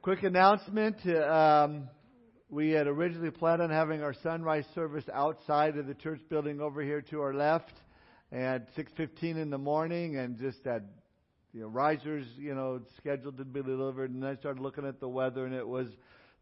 Quick announcement. Um, we had originally planned on having our sunrise service outside of the church building over here to our left at 6:15 in the morning, and just had you know risers, you know, scheduled to be delivered. And I started looking at the weather, and it was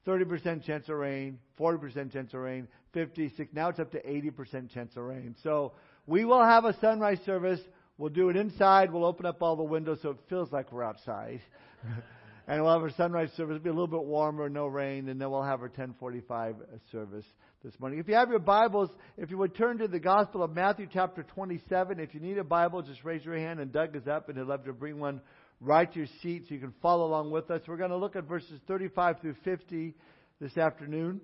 30% chance of rain, 40% chance of rain, 56. Now it's up to 80% chance of rain. So we will have a sunrise service. We'll do it inside. We'll open up all the windows so it feels like we're outside. and we'll have our sunrise service. It'll be a little bit warmer, no rain, and then we'll have our 1045 service this morning. If you have your Bibles, if you would turn to the Gospel of Matthew chapter 27. If you need a Bible, just raise your hand and Doug is up and he'll love to bring one to your seat so you can follow along with us. We're going to look at verses 35 through 50 this afternoon.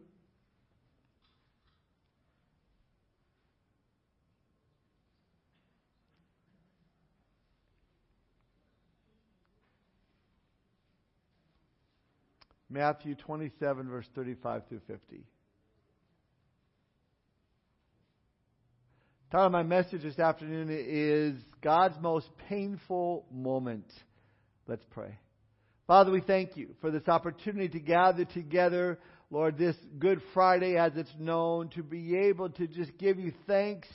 Matthew 27, verse 35 through 50. Title of my message this afternoon is God's most painful moment. Let's pray. Father, we thank you for this opportunity to gather together, Lord, this Good Friday as it's known, to be able to just give you thanks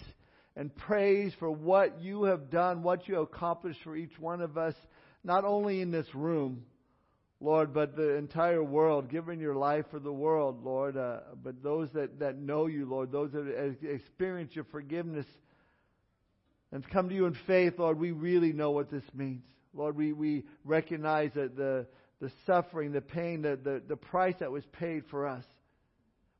and praise for what you have done, what you accomplished for each one of us, not only in this room, Lord, but the entire world, giving your life for the world, Lord, uh, but those that, that know you, Lord, those that experience your forgiveness and come to you in faith, Lord, we really know what this means. Lord, we, we recognize that the, the suffering, the pain, the, the, the price that was paid for us.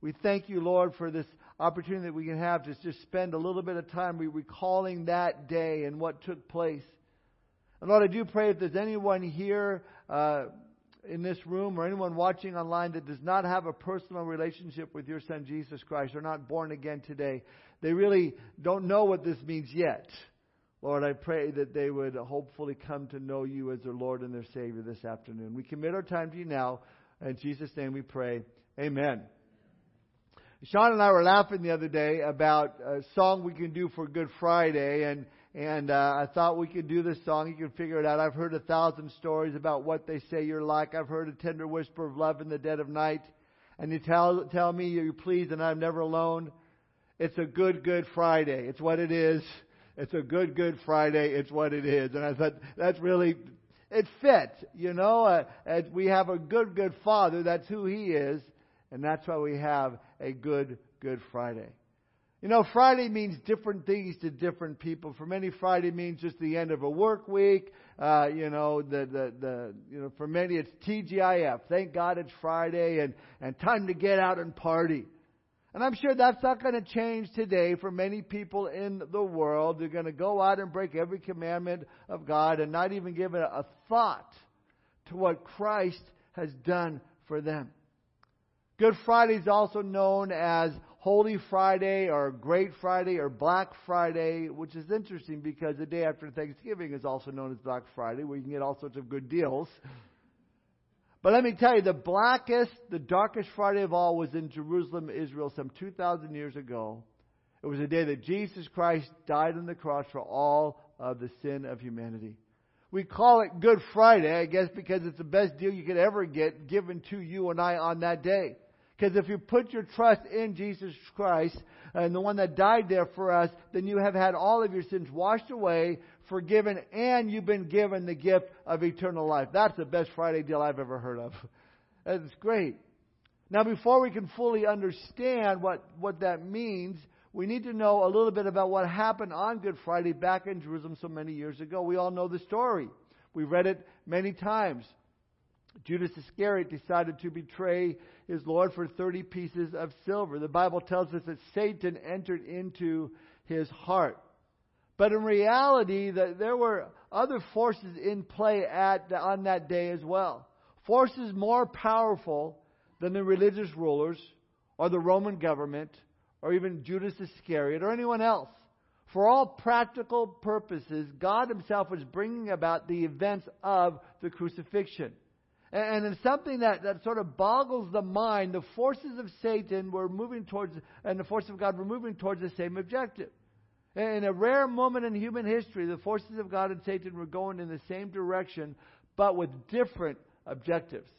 We thank you, Lord, for this opportunity that we can have to just spend a little bit of time recalling that day and what took place. And Lord, I do pray if there's anyone here, uh, in this room or anyone watching online that does not have a personal relationship with your Son Jesus Christ or not born again today, they really don't know what this means yet. Lord, I pray that they would hopefully come to know you as their Lord and their Savior this afternoon. We commit our time to you now. In Jesus' name we pray. Amen. Sean and I were laughing the other day about a song we can do for Good Friday, and and uh, I thought we could do this song. You can figure it out. I've heard a thousand stories about what they say you're like. I've heard a tender whisper of love in the dead of night. And you tell, tell me you're pleased and I'm never alone. It's a good, good Friday. It's what it is. It's a good, good Friday. It's what it is. And I thought that's really, it fits, you know. Uh, as we have a good, good Father. That's who He is. And that's why we have a good, good Friday. You know, Friday means different things to different people. For many, Friday means just the end of a work week. Uh, you know, the, the, the, you know, for many it's TGIF. Thank God it's Friday and, and time to get out and party. And I'm sure that's not going to change today for many people in the world. They're going to go out and break every commandment of God and not even give a thought to what Christ has done for them. Good Friday is also known as Holy Friday or Great Friday or Black Friday, which is interesting because the day after Thanksgiving is also known as Black Friday, where you can get all sorts of good deals. But let me tell you, the blackest, the darkest Friday of all was in Jerusalem, Israel, some 2,000 years ago. It was the day that Jesus Christ died on the cross for all of the sin of humanity. We call it Good Friday, I guess, because it's the best deal you could ever get given to you and I on that day. Because if you put your trust in Jesus Christ and the one that died there for us, then you have had all of your sins washed away, forgiven, and you've been given the gift of eternal life. That's the best Friday deal I've ever heard of. That's great. Now, before we can fully understand what, what that means, we need to know a little bit about what happened on Good Friday back in Jerusalem so many years ago. We all know the story. We read it many times. Judas Iscariot decided to betray his Lord for 30 pieces of silver. The Bible tells us that Satan entered into his heart. But in reality, that there were other forces in play at, on that day as well. Forces more powerful than the religious rulers or the Roman government or even Judas Iscariot or anyone else. For all practical purposes, God Himself was bringing about the events of the crucifixion. And it's something that, that sort of boggles the mind. The forces of Satan were moving towards, and the forces of God were moving towards the same objective. In a rare moment in human history, the forces of God and Satan were going in the same direction, but with different objectives.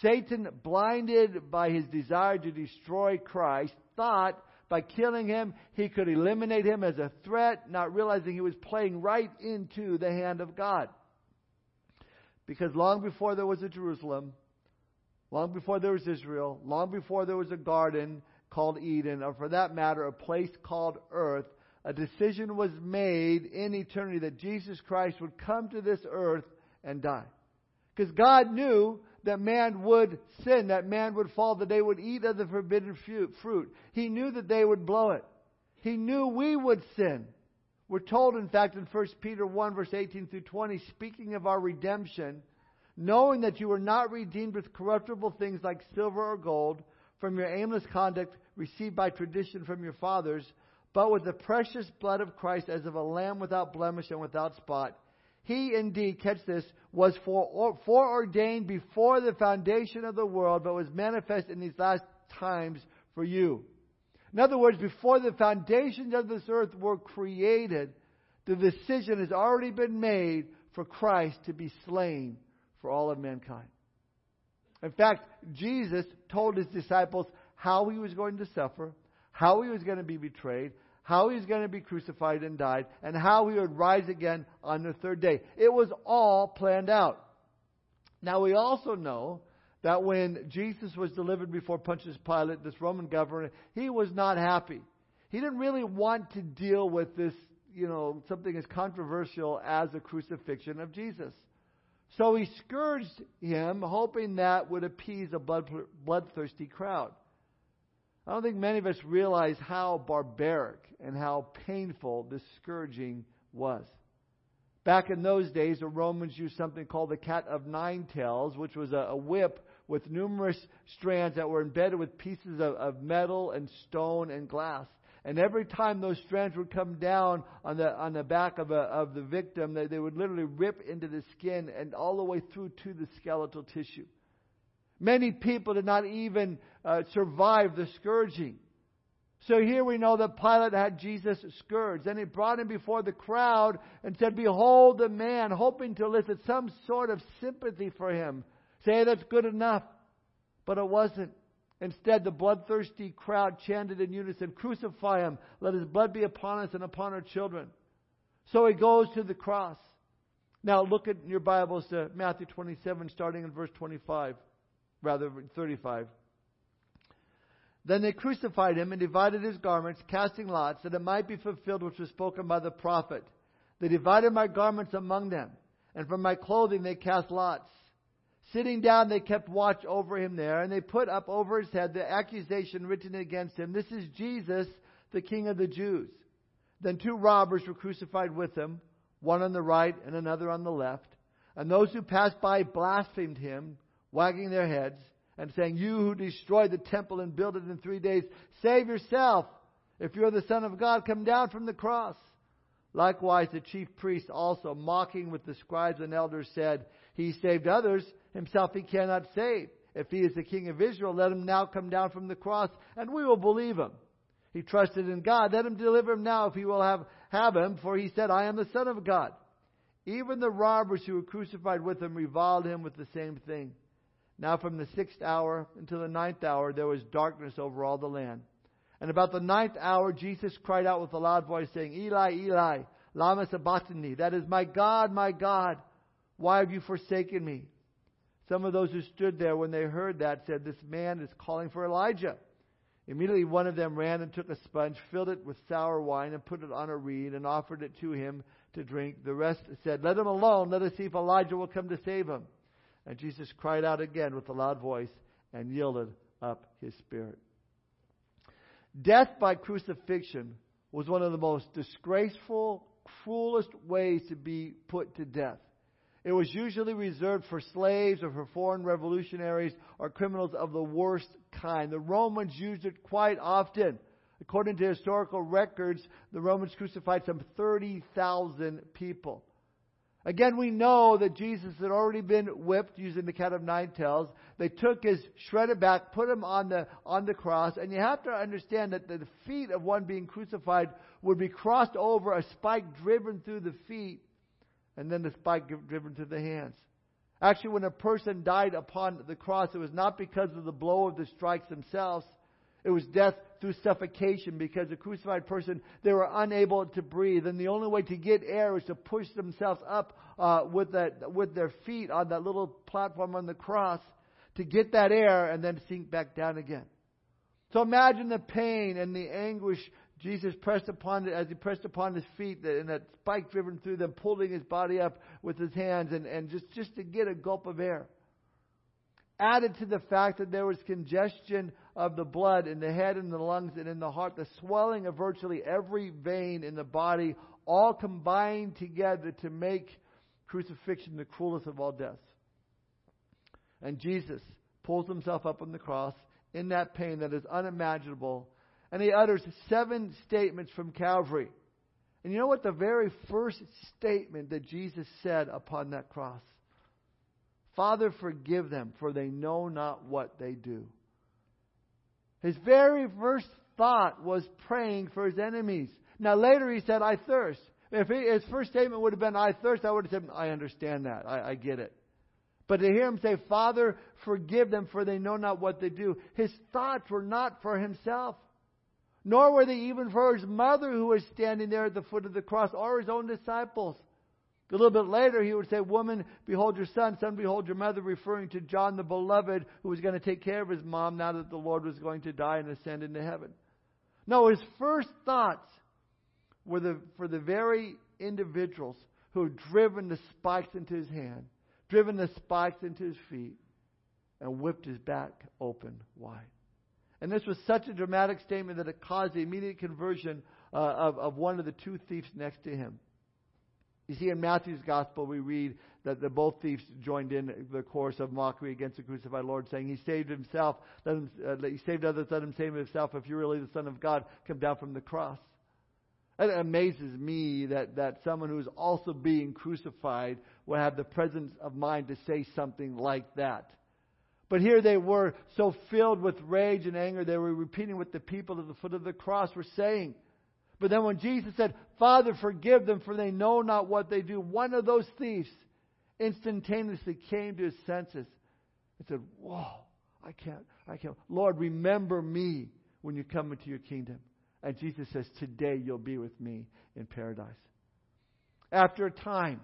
Satan, blinded by his desire to destroy Christ, thought by killing him he could eliminate him as a threat, not realizing he was playing right into the hand of God. Because long before there was a Jerusalem, long before there was Israel, long before there was a garden called Eden, or for that matter, a place called earth, a decision was made in eternity that Jesus Christ would come to this earth and die. Because God knew that man would sin, that man would fall, that they would eat of the forbidden fruit. He knew that they would blow it. He knew we would sin. We're told, in fact, in 1 Peter 1, verse 18 through 20, speaking of our redemption, knowing that you were not redeemed with corruptible things like silver or gold from your aimless conduct received by tradition from your fathers, but with the precious blood of Christ as of a lamb without blemish and without spot. He indeed, catch this, was foreordained before the foundation of the world, but was manifest in these last times for you in other words, before the foundations of this earth were created, the decision has already been made for Christ to be slain for all of mankind. In fact, Jesus told his disciples how he was going to suffer, how he was going to be betrayed, how he was going to be crucified and died, and how he would rise again on the third day. It was all planned out. Now, we also know that when Jesus was delivered before Pontius Pilate, this Roman governor, he was not happy. He didn't really want to deal with this, you know, something as controversial as the crucifixion of Jesus. So he scourged him, hoping that would appease a blood, bloodthirsty crowd. I don't think many of us realize how barbaric and how painful this scourging was. Back in those days, the Romans used something called the cat of nine tails, which was a, a whip with numerous strands that were embedded with pieces of, of metal and stone and glass. And every time those strands would come down on the on the back of a, of the victim, they, they would literally rip into the skin and all the way through to the skeletal tissue. Many people did not even uh, survive the scourging. So here we know that Pilate had Jesus scourged. Then he brought him before the crowd and said, Behold the man, hoping to elicit some sort of sympathy for him say that's good enough. But it wasn't. Instead, the bloodthirsty crowd chanted in unison, Crucify him! Let his blood be upon us and upon our children. So he goes to the cross. Now look at your Bibles to Matthew 27, starting in verse 25, rather 35. Then they crucified him and divided his garments, casting lots, that it might be fulfilled which was spoken by the prophet. They divided my garments among them, and from my clothing they cast lots. Sitting down, they kept watch over him there, and they put up over his head the accusation written against him This is Jesus, the King of the Jews. Then two robbers were crucified with him, one on the right and another on the left. And those who passed by blasphemed him, wagging their heads, and saying, You who destroyed the temple and built it in three days, save yourself. If you're the Son of God, come down from the cross. Likewise, the chief priests also, mocking with the scribes and elders, said, He saved others himself he cannot save. If he is the king of Israel, let him now come down from the cross, and we will believe him. He trusted in God. Let him deliver him now if he will have, have him, for he said, I am the Son of God. Even the robbers who were crucified with him reviled him with the same thing. Now from the sixth hour until the ninth hour there was darkness over all the land. And about the ninth hour Jesus cried out with a loud voice, saying, Eli, Eli, lama sabachthani. That is, my God, my God, why have you forsaken me? Some of those who stood there when they heard that said, This man is calling for Elijah. Immediately one of them ran and took a sponge, filled it with sour wine, and put it on a reed, and offered it to him to drink. The rest said, Let him alone. Let us see if Elijah will come to save him. And Jesus cried out again with a loud voice and yielded up his spirit. Death by crucifixion was one of the most disgraceful, cruelest ways to be put to death. It was usually reserved for slaves or for foreign revolutionaries or criminals of the worst kind. The Romans used it quite often. According to historical records, the Romans crucified some 30,000 people. Again, we know that Jesus had already been whipped using the cat of nine tails. They took his shredded back, put him on the, on the cross, and you have to understand that the feet of one being crucified would be crossed over, a spike driven through the feet, and then the spike driven to the hands. Actually, when a person died upon the cross, it was not because of the blow of the strikes themselves. It was death through suffocation because the crucified person, they were unable to breathe. And the only way to get air was to push themselves up uh, with, that, with their feet on that little platform on the cross to get that air and then sink back down again. So imagine the pain and the anguish Jesus pressed upon it as he pressed upon his feet and that spike driven through them, pulling his body up with his hands and, and just, just to get a gulp of air. Added to the fact that there was congestion of the blood in the head and the lungs and in the heart, the swelling of virtually every vein in the body, all combined together to make crucifixion the cruelest of all deaths. And Jesus pulls himself up on the cross in that pain that is unimaginable and he utters seven statements from Calvary. And you know what the very first statement that Jesus said upon that cross? Father, forgive them, for they know not what they do. His very first thought was praying for his enemies. Now later he said, I thirst. If he, his first statement would have been, I thirst, I would have said, I understand that. I, I get it. But to hear him say, Father, forgive them, for they know not what they do, his thoughts were not for himself. Nor were they even for his mother who was standing there at the foot of the cross or his own disciples. A little bit later, he would say, Woman, behold your son. Son, behold your mother, referring to John the beloved, who was going to take care of his mom now that the Lord was going to die and ascend into heaven. No, his first thoughts were the, for the very individuals who had driven the spikes into his hand, driven the spikes into his feet, and whipped his back open wide. And this was such a dramatic statement that it caused the immediate conversion uh, of, of one of the two thieves next to him. You see, in Matthew's gospel, we read that the both thieves joined in the chorus of mockery against the crucified Lord, saying, He saved himself, let him, uh, he saved others, let him save himself. If you're really the Son of God, come down from the cross. It amazes me that, that someone who is also being crucified would have the presence of mind to say something like that. But here they were so filled with rage and anger, they were repeating what the people at the foot of the cross were saying. But then when Jesus said, Father, forgive them, for they know not what they do, one of those thieves instantaneously came to his senses and said, Whoa, I can't, I can't. Lord, remember me when you come into your kingdom. And Jesus says, Today you'll be with me in paradise. After a time,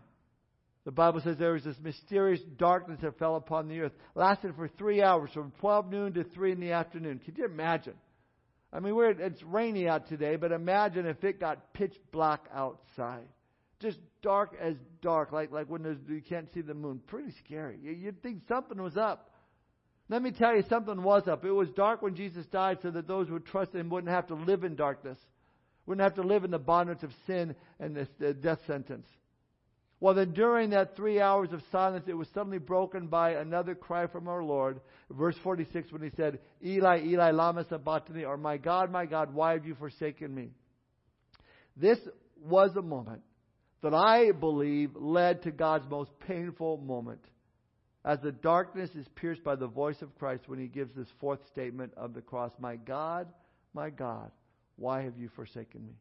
the Bible says there was this mysterious darkness that fell upon the earth, lasted for three hours, from 12 noon to 3 in the afternoon. Can you imagine? I mean, it's rainy out today, but imagine if it got pitch black outside. Just dark as dark, like, like when you can't see the moon. Pretty scary. You'd think something was up. Let me tell you, something was up. It was dark when Jesus died so that those who trust him wouldn't have to live in darkness, wouldn't have to live in the bondage of sin and the death sentence. Well, then during that three hours of silence, it was suddenly broken by another cry from our Lord. Verse 46, when he said, Eli, Eli, lama sabachthani, or my God, my God, why have you forsaken me? This was a moment that I believe led to God's most painful moment. As the darkness is pierced by the voice of Christ when he gives this fourth statement of the cross, My God, my God, why have you forsaken me?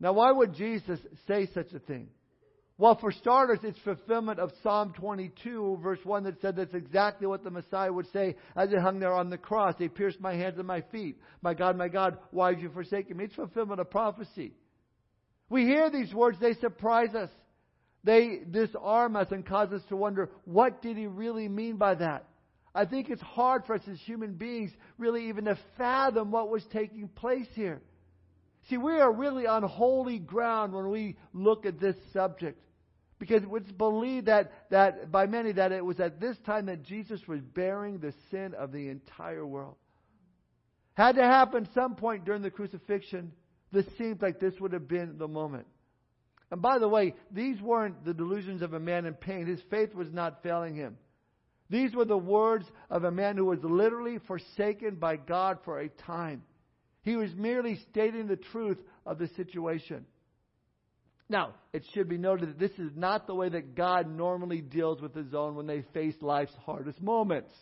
Now, why would Jesus say such a thing? Well, for starters, it's fulfillment of Psalm 22, verse 1, that said that's exactly what the Messiah would say as he hung there on the cross. They pierced my hands and my feet. My God, my God, why have you forsaken me? It's fulfillment of prophecy. We hear these words, they surprise us. They disarm us and cause us to wonder, what did he really mean by that? I think it's hard for us as human beings really even to fathom what was taking place here. See, we are really on holy ground when we look at this subject. Because it was believed that, that by many that it was at this time that Jesus was bearing the sin of the entire world. Had to happen some point during the crucifixion. This seems like this would have been the moment. And by the way, these weren't the delusions of a man in pain. His faith was not failing him. These were the words of a man who was literally forsaken by God for a time. He was merely stating the truth of the situation. Now, it should be noted that this is not the way that God normally deals with His own when they face life's hardest moments.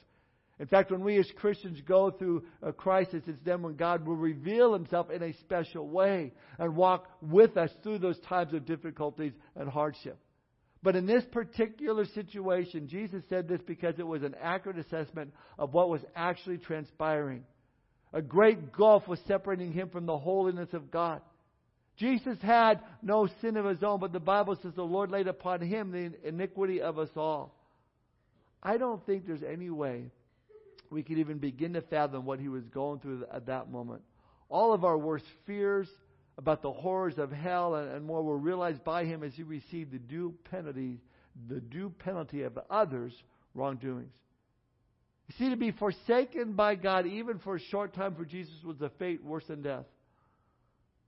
In fact, when we as Christians go through a crisis, it's then when God will reveal Himself in a special way and walk with us through those times of difficulties and hardship. But in this particular situation, Jesus said this because it was an accurate assessment of what was actually transpiring. A great gulf was separating him from the holiness of God. Jesus had no sin of his own, but the Bible says the Lord laid upon him the iniquity of us all. I don't think there's any way we could even begin to fathom what he was going through at that moment. All of our worst fears about the horrors of hell and, and more were realized by him as he received the due penalty, the due penalty of others' wrongdoings. You see, to be forsaken by God, even for a short time for Jesus, was a fate worse than death.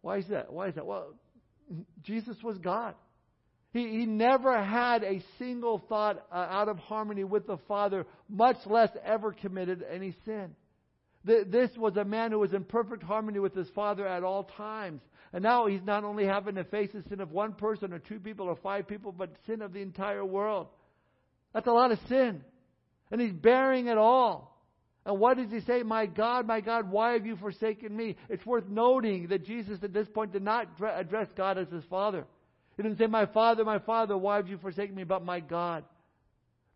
Why is that? Why is that? Well, Jesus was God. He, he never had a single thought uh, out of harmony with the Father, much less ever committed any sin. this was a man who was in perfect harmony with his Father at all times. And now he's not only having to face the sin of one person or two people or five people, but sin of the entire world. That's a lot of sin. And he's bearing it all. And what does he say? My God, my God, why have you forsaken me? It's worth noting that Jesus at this point did not address God as his Father. He didn't say, My Father, my Father, why have you forsaken me? But my God.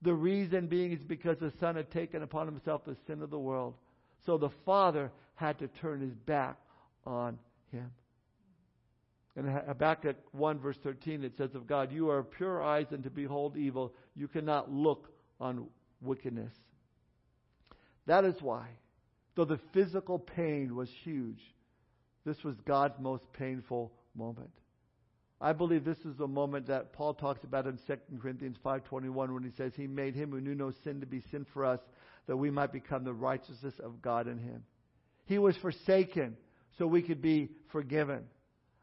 The reason being is because the Son had taken upon himself the sin of the world. So the Father had to turn his back on him. In Habakkuk 1 verse 13 it says of God, You are pure eyes and to behold evil. You cannot look on wickedness. That is why, though the physical pain was huge, this was God's most painful moment. I believe this is the moment that Paul talks about in 2 Corinthians 5:21 when he says he made him who knew no sin to be sin for us that we might become the righteousness of God in him. He was forsaken so we could be forgiven.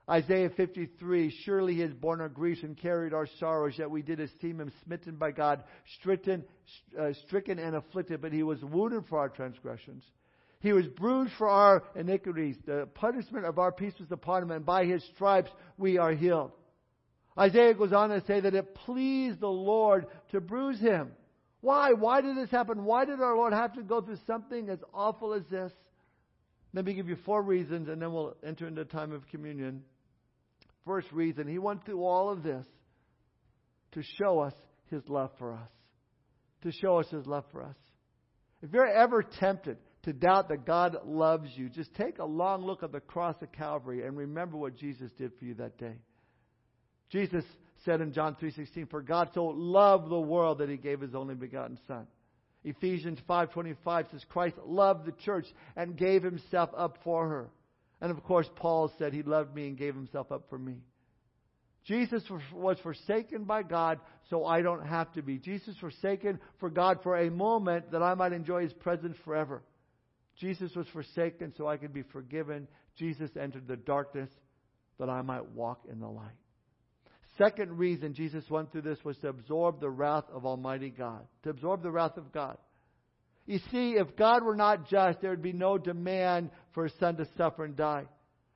Isaiah 53, surely he has borne our griefs and carried our sorrows, yet we did esteem him smitten by God, stricken, uh, stricken and afflicted, but he was wounded for our transgressions. He was bruised for our iniquities. The punishment of our peace was upon him, and by his stripes we are healed. Isaiah goes on to say that it pleased the Lord to bruise him. Why? Why did this happen? Why did our Lord have to go through something as awful as this? Let me give you four reasons, and then we'll enter into time of communion. First reason, he went through all of this to show us his love for us. To show us his love for us. If you're ever tempted to doubt that God loves you, just take a long look at the cross of Calvary and remember what Jesus did for you that day. Jesus said in John 3:16, "For God so loved the world that he gave his only begotten son." Ephesians 5:25 says Christ loved the church and gave himself up for her. And of course, Paul said he loved me and gave himself up for me. Jesus was forsaken by God, so I don't have to be. Jesus forsaken for God for a moment that I might enjoy his presence forever. Jesus was forsaken so I could be forgiven. Jesus entered the darkness that I might walk in the light. Second reason Jesus went through this was to absorb the wrath of Almighty God. To absorb the wrath of God. You see, if God were not just, there would be no demand for a son to suffer and die.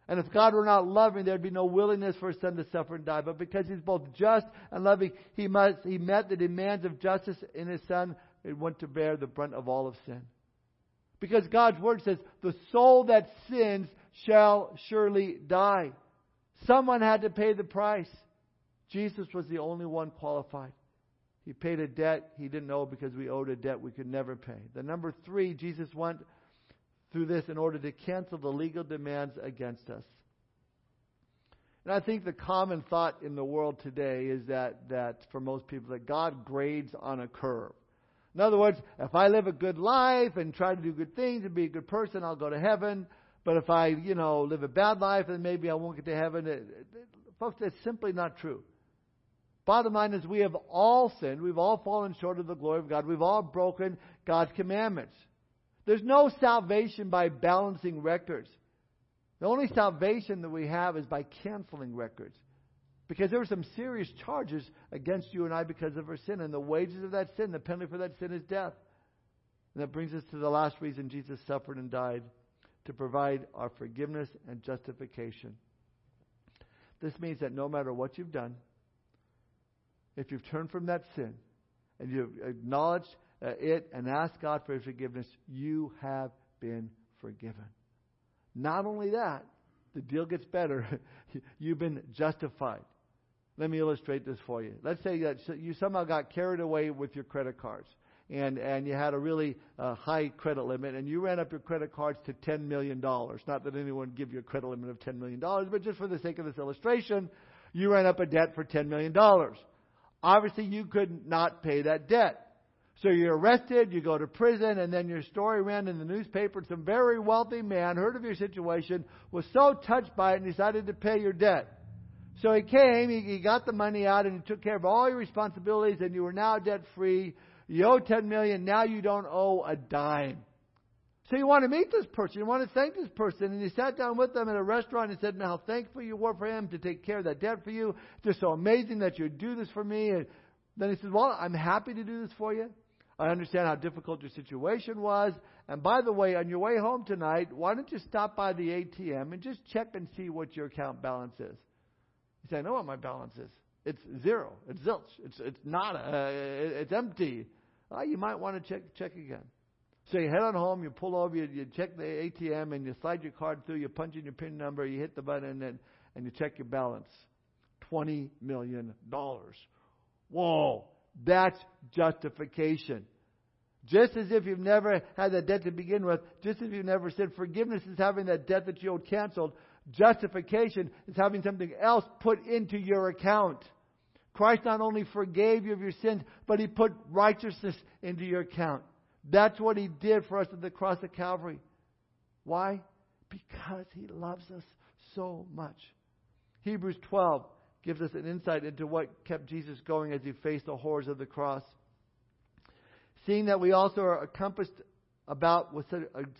And if God were not loving, there would be no willingness for a son to suffer and die. But because he's both just and loving, he must he met the demands of justice in his son and went to bear the brunt of all of sin. Because God's word says, the soul that sins shall surely die. Someone had to pay the price. Jesus was the only one qualified. He paid a debt he didn't owe because we owed a debt we could never pay. The number three, Jesus went through this in order to cancel the legal demands against us. And I think the common thought in the world today is that, that for most people, that God grades on a curve. In other words, if I live a good life and try to do good things and be a good person, I'll go to heaven. But if I, you know, live a bad life, then maybe I won't get to heaven. Folks, that's simply not true. Bottom line is we have all sinned. We've all fallen short of the glory of God. We've all broken God's commandments. There's no salvation by balancing records. The only salvation that we have is by canceling records. Because there were some serious charges against you and I because of our sin. And the wages of that sin, the penalty for that sin is death. And that brings us to the last reason Jesus suffered and died to provide our forgiveness and justification. This means that no matter what you've done, if you've turned from that sin and you've acknowledged uh, it and asked God for His forgiveness, you have been forgiven. Not only that, the deal gets better. You've been justified. Let me illustrate this for you. Let's say that you somehow got carried away with your credit cards and, and you had a really uh, high credit limit and you ran up your credit cards to $10 million. Not that anyone would give you a credit limit of $10 million, but just for the sake of this illustration, you ran up a debt for $10 million. Obviously, you could not pay that debt. So you're arrested, you go to prison, and then your story ran in the newspaper. Some very wealthy man heard of your situation, was so touched by it, and decided to pay your debt. So he came, he, got the money out, and he took care of all your responsibilities, and you were now debt free. You owe ten million, now you don't owe a dime. So you want to meet this person, you want to thank this person, and you sat down with them at a restaurant and said, "How thankful you were for him to take care of that debt for you. It's just so amazing that you do this for me." And then he says, "Well, I'm happy to do this for you." I understand how difficult your situation was. And by the way, on your way home tonight, why don't you stop by the ATM and just check and see what your account balance is? He said, I know what my balance is. It's zero. It's zilch. It's it's not. Uh, it's empty. Oh, you might want to check check again. So you head on home. You pull over. You, you check the ATM and you slide your card through. You punch in your PIN number. You hit the button and and you check your balance. Twenty million dollars. Whoa! That's justification. Just as if you've never had that debt to begin with, just as you've never said forgiveness is having that debt that you owed canceled, justification is having something else put into your account. Christ not only forgave you of your sins, but He put righteousness into your account. That's what He did for us at the cross of Calvary. Why? Because He loves us so much. Hebrews 12 gives us an insight into what kept Jesus going as He faced the horrors of the cross. Seeing that we also are encompassed about with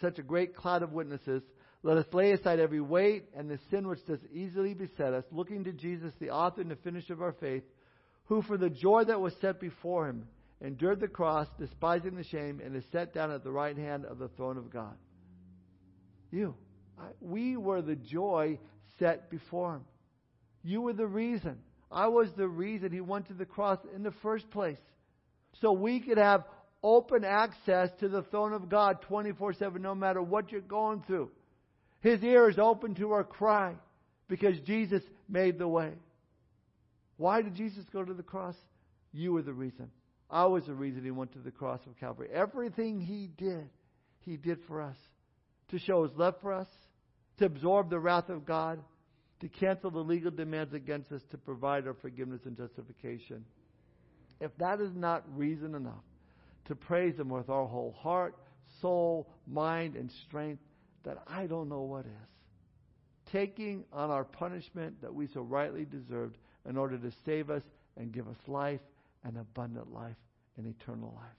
such a great cloud of witnesses, let us lay aside every weight and the sin which does easily beset us, looking to Jesus, the author and the finisher of our faith, who for the joy that was set before him endured the cross, despising the shame, and is set down at the right hand of the throne of God. You. We were the joy set before him. You were the reason. I was the reason he went to the cross in the first place. So we could have open access to the throne of God 24 7, no matter what you're going through. His ear is open to our cry because Jesus made the way. Why did Jesus go to the cross? You were the reason. I was the reason he went to the cross of Calvary. Everything he did, he did for us. To show his love for us, to absorb the wrath of God, to cancel the legal demands against us, to provide our forgiveness and justification. If that is not reason enough to praise Him with our whole heart, soul, mind, and strength, that I don't know what is. Taking on our punishment that we so rightly deserved in order to save us and give us life and abundant life and eternal life.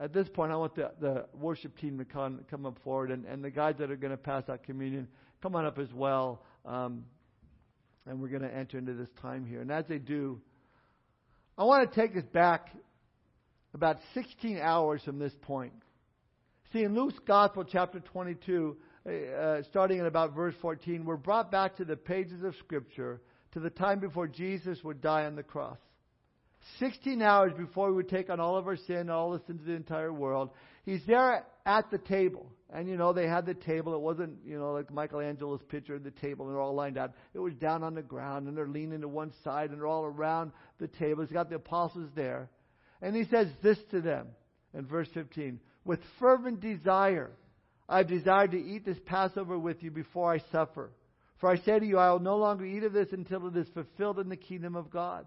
At this point, I want the, the worship team to come, come up forward, and, and the guys that are going to pass out communion, come on up as well. Um, and we're going to enter into this time here. And as they do, I want to take us back about 16 hours from this point. See, in Luke's Gospel, chapter 22, uh, starting at about verse 14, we're brought back to the pages of Scripture to the time before Jesus would die on the cross. 16 hours before he would take on all of our sin, all the sins of the entire world. He's there at the table. And, you know, they had the table. It wasn't, you know, like Michelangelo's picture of the table and they're all lined out. It was down on the ground and they're leaning to one side and they're all around the table. He's got the apostles there. And he says this to them in verse 15 With fervent desire, I've desired to eat this Passover with you before I suffer. For I say to you, I will no longer eat of this until it is fulfilled in the kingdom of God.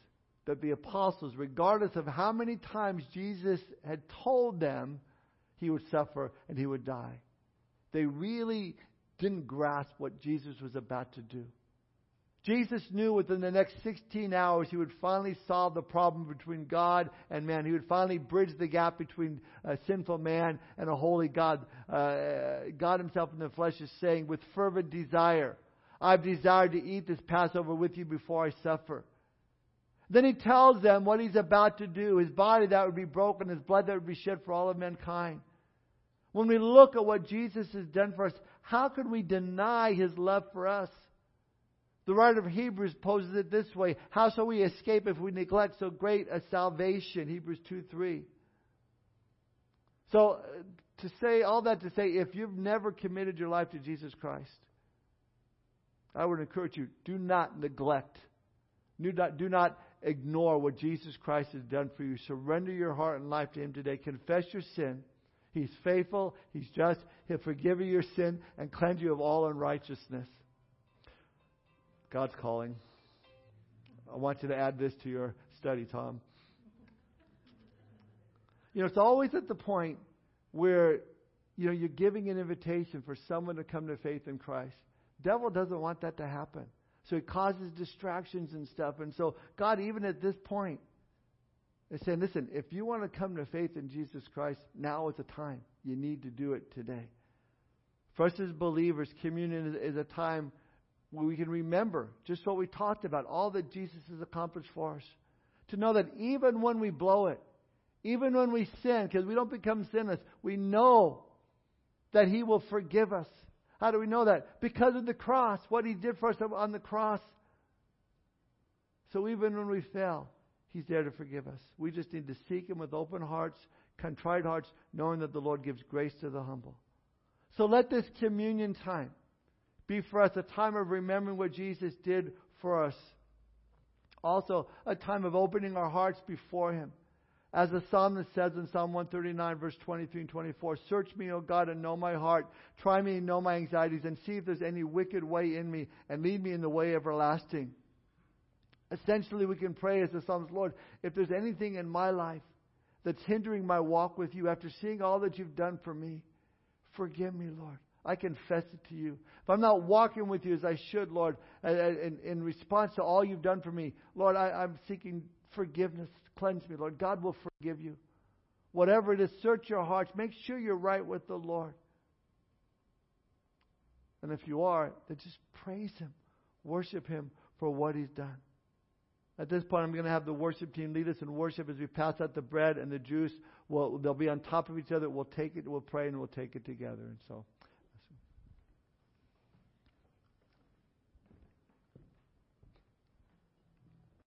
that the apostles, regardless of how many times Jesus had told them he would suffer and he would die, they really didn't grasp what Jesus was about to do. Jesus knew within the next 16 hours he would finally solve the problem between God and man. He would finally bridge the gap between a sinful man and a holy God. Uh, God himself in the flesh is saying, with fervent desire, I've desired to eat this Passover with you before I suffer. Then he tells them what he's about to do his body that would be broken, his blood that would be shed for all of mankind. When we look at what Jesus has done for us, how could we deny his love for us? The writer of Hebrews poses it this way How shall we escape if we neglect so great a salvation? Hebrews 2 3. So, uh, to say all that to say, if you've never committed your life to Jesus Christ, I would encourage you do not neglect, do not, do not ignore what Jesus Christ has done for you. Surrender your heart and life to Him today. Confess your sin. He's faithful, He's just, He'll forgive you your sin and cleanse you of all unrighteousness. God's calling. I want you to add this to your study, Tom. You know, it's always at the point where, you know, you're giving an invitation for someone to come to faith in Christ. Devil doesn't want that to happen. So it causes distractions and stuff. And so God, even at this point, is saying, listen, if you want to come to faith in Jesus Christ, now is the time. You need to do it today. For us as believers, communion is, is a time where we can remember just what we talked about, all that Jesus has accomplished for us. To know that even when we blow it, even when we sin, because we don't become sinless, we know that He will forgive us. How do we know that? Because of the cross, what He did for us on the cross. So even when we fail, He's there to forgive us. We just need to seek Him with open hearts, contrite hearts, knowing that the Lord gives grace to the humble. So let this communion time be for us a time of remembering what Jesus did for us. Also, a time of opening our hearts before Him. As the psalmist says in Psalm 139, verse 23 and 24, Search me, O God, and know my heart. Try me and know my anxieties, and see if there's any wicked way in me, and lead me in the way everlasting. Essentially, we can pray as the psalmist, Lord, if there's anything in my life that's hindering my walk with you after seeing all that you've done for me, forgive me, Lord. I confess it to you. If I'm not walking with you as I should, Lord, in, in response to all you've done for me, Lord, I, I'm seeking forgiveness. Cleanse me, Lord. God will forgive you. Whatever it is, search your hearts. Make sure you're right with the Lord. And if you are, then just praise Him. Worship Him for what He's done. At this point, I'm going to have the worship team lead us in worship as we pass out the bread and the juice. We'll, they'll be on top of each other. We'll take it, we'll pray, and we'll take it together. And so.